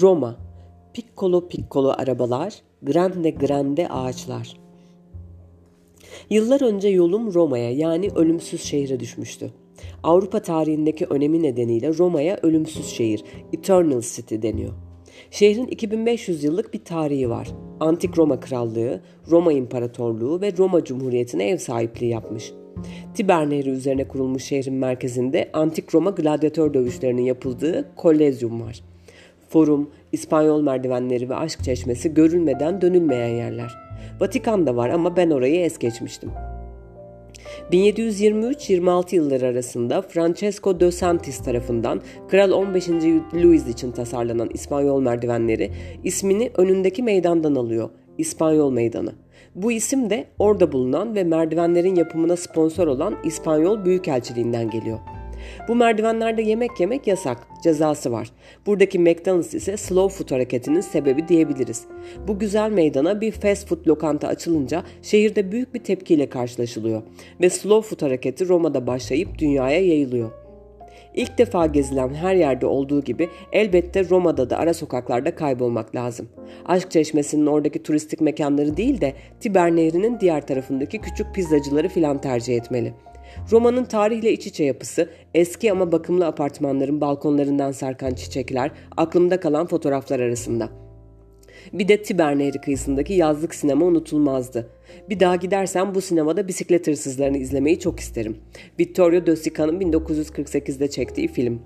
Roma, piccolo piccolo arabalar, grande grande ağaçlar. Yıllar önce yolum Roma'ya yani ölümsüz şehre düşmüştü. Avrupa tarihindeki önemi nedeniyle Roma'ya ölümsüz şehir, Eternal City deniyor. Şehrin 2500 yıllık bir tarihi var. Antik Roma Krallığı, Roma İmparatorluğu ve Roma Cumhuriyeti'ne ev sahipliği yapmış. Tiber Nehri üzerine kurulmuş şehrin merkezinde Antik Roma gladyatör dövüşlerinin yapıldığı Kolezyum var. Forum, İspanyol merdivenleri ve aşk çeşmesi görülmeden dönülmeyen yerler. Vatikan da var ama ben orayı es geçmiştim. 1723-26 yılları arasında Francesco de Santis tarafından Kral 15. Louis için tasarlanan İspanyol merdivenleri ismini önündeki meydandan alıyor. İspanyol Meydanı. Bu isim de orada bulunan ve merdivenlerin yapımına sponsor olan İspanyol Büyükelçiliğinden geliyor. Bu merdivenlerde yemek yemek yasak, cezası var. Buradaki McDonald's ise slow food hareketinin sebebi diyebiliriz. Bu güzel meydana bir fast food lokanta açılınca şehirde büyük bir tepkiyle karşılaşılıyor ve slow food hareketi Roma'da başlayıp dünyaya yayılıyor. İlk defa gezilen her yerde olduğu gibi elbette Roma'da da ara sokaklarda kaybolmak lazım. Aşk Çeşmesi'nin oradaki turistik mekanları değil de Tiber Nehri'nin diğer tarafındaki küçük pizzacıları filan tercih etmeli. Roma'nın tarihle iç içe yapısı, eski ama bakımlı apartmanların balkonlarından sarkan çiçekler, aklımda kalan fotoğraflar arasında. Bir de Tiber Nehri kıyısındaki yazlık sinema unutulmazdı. Bir daha gidersem bu sinemada bisiklet hırsızlarını izlemeyi çok isterim. Vittorio De Sica'nın 1948'de çektiği film.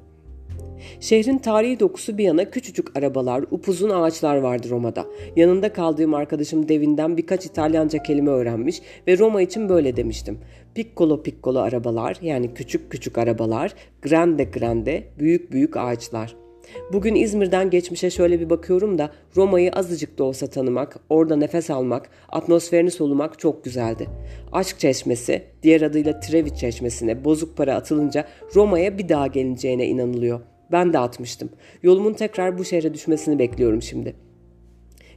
Şehrin tarihi dokusu bir yana küçücük arabalar, upuzun ağaçlar vardı Roma'da. Yanında kaldığım arkadaşım Devin'den birkaç İtalyanca kelime öğrenmiş ve Roma için böyle demiştim. Piccolo piccolo arabalar yani küçük küçük arabalar, grande grande büyük büyük ağaçlar. Bugün İzmir'den geçmişe şöyle bir bakıyorum da Roma'yı azıcık da olsa tanımak, orada nefes almak, atmosferini solumak çok güzeldi. Aşk çeşmesi, diğer adıyla Trevi çeşmesine bozuk para atılınca Roma'ya bir daha geleceğine inanılıyor. Ben de atmıştım. Yolumun tekrar bu şehre düşmesini bekliyorum şimdi.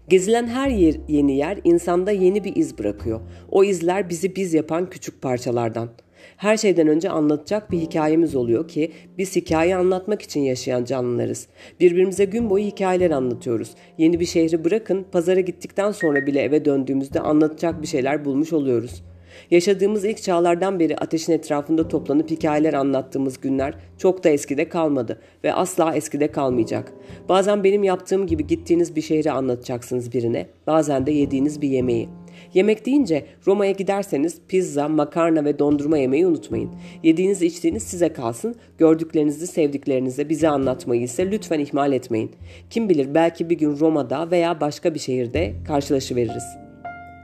Gezilen her yer, yeni yer insanda yeni bir iz bırakıyor. O izler bizi biz yapan küçük parçalardan. Her şeyden önce anlatacak bir hikayemiz oluyor ki biz hikaye anlatmak için yaşayan canlılarız. Birbirimize gün boyu hikayeler anlatıyoruz. Yeni bir şehri bırakın pazara gittikten sonra bile eve döndüğümüzde anlatacak bir şeyler bulmuş oluyoruz. Yaşadığımız ilk çağlardan beri ateşin etrafında toplanıp hikayeler anlattığımız günler çok da eskide kalmadı ve asla eskide kalmayacak. Bazen benim yaptığım gibi gittiğiniz bir şehri anlatacaksınız birine, bazen de yediğiniz bir yemeği. Yemek deyince Roma'ya giderseniz pizza, makarna ve dondurma yemeyi unutmayın. Yediğiniz içtiğiniz size kalsın, gördüklerinizi sevdiklerinize bize anlatmayı ise lütfen ihmal etmeyin. Kim bilir belki bir gün Roma'da veya başka bir şehirde karşılaşıveririz.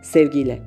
Sevgiyle.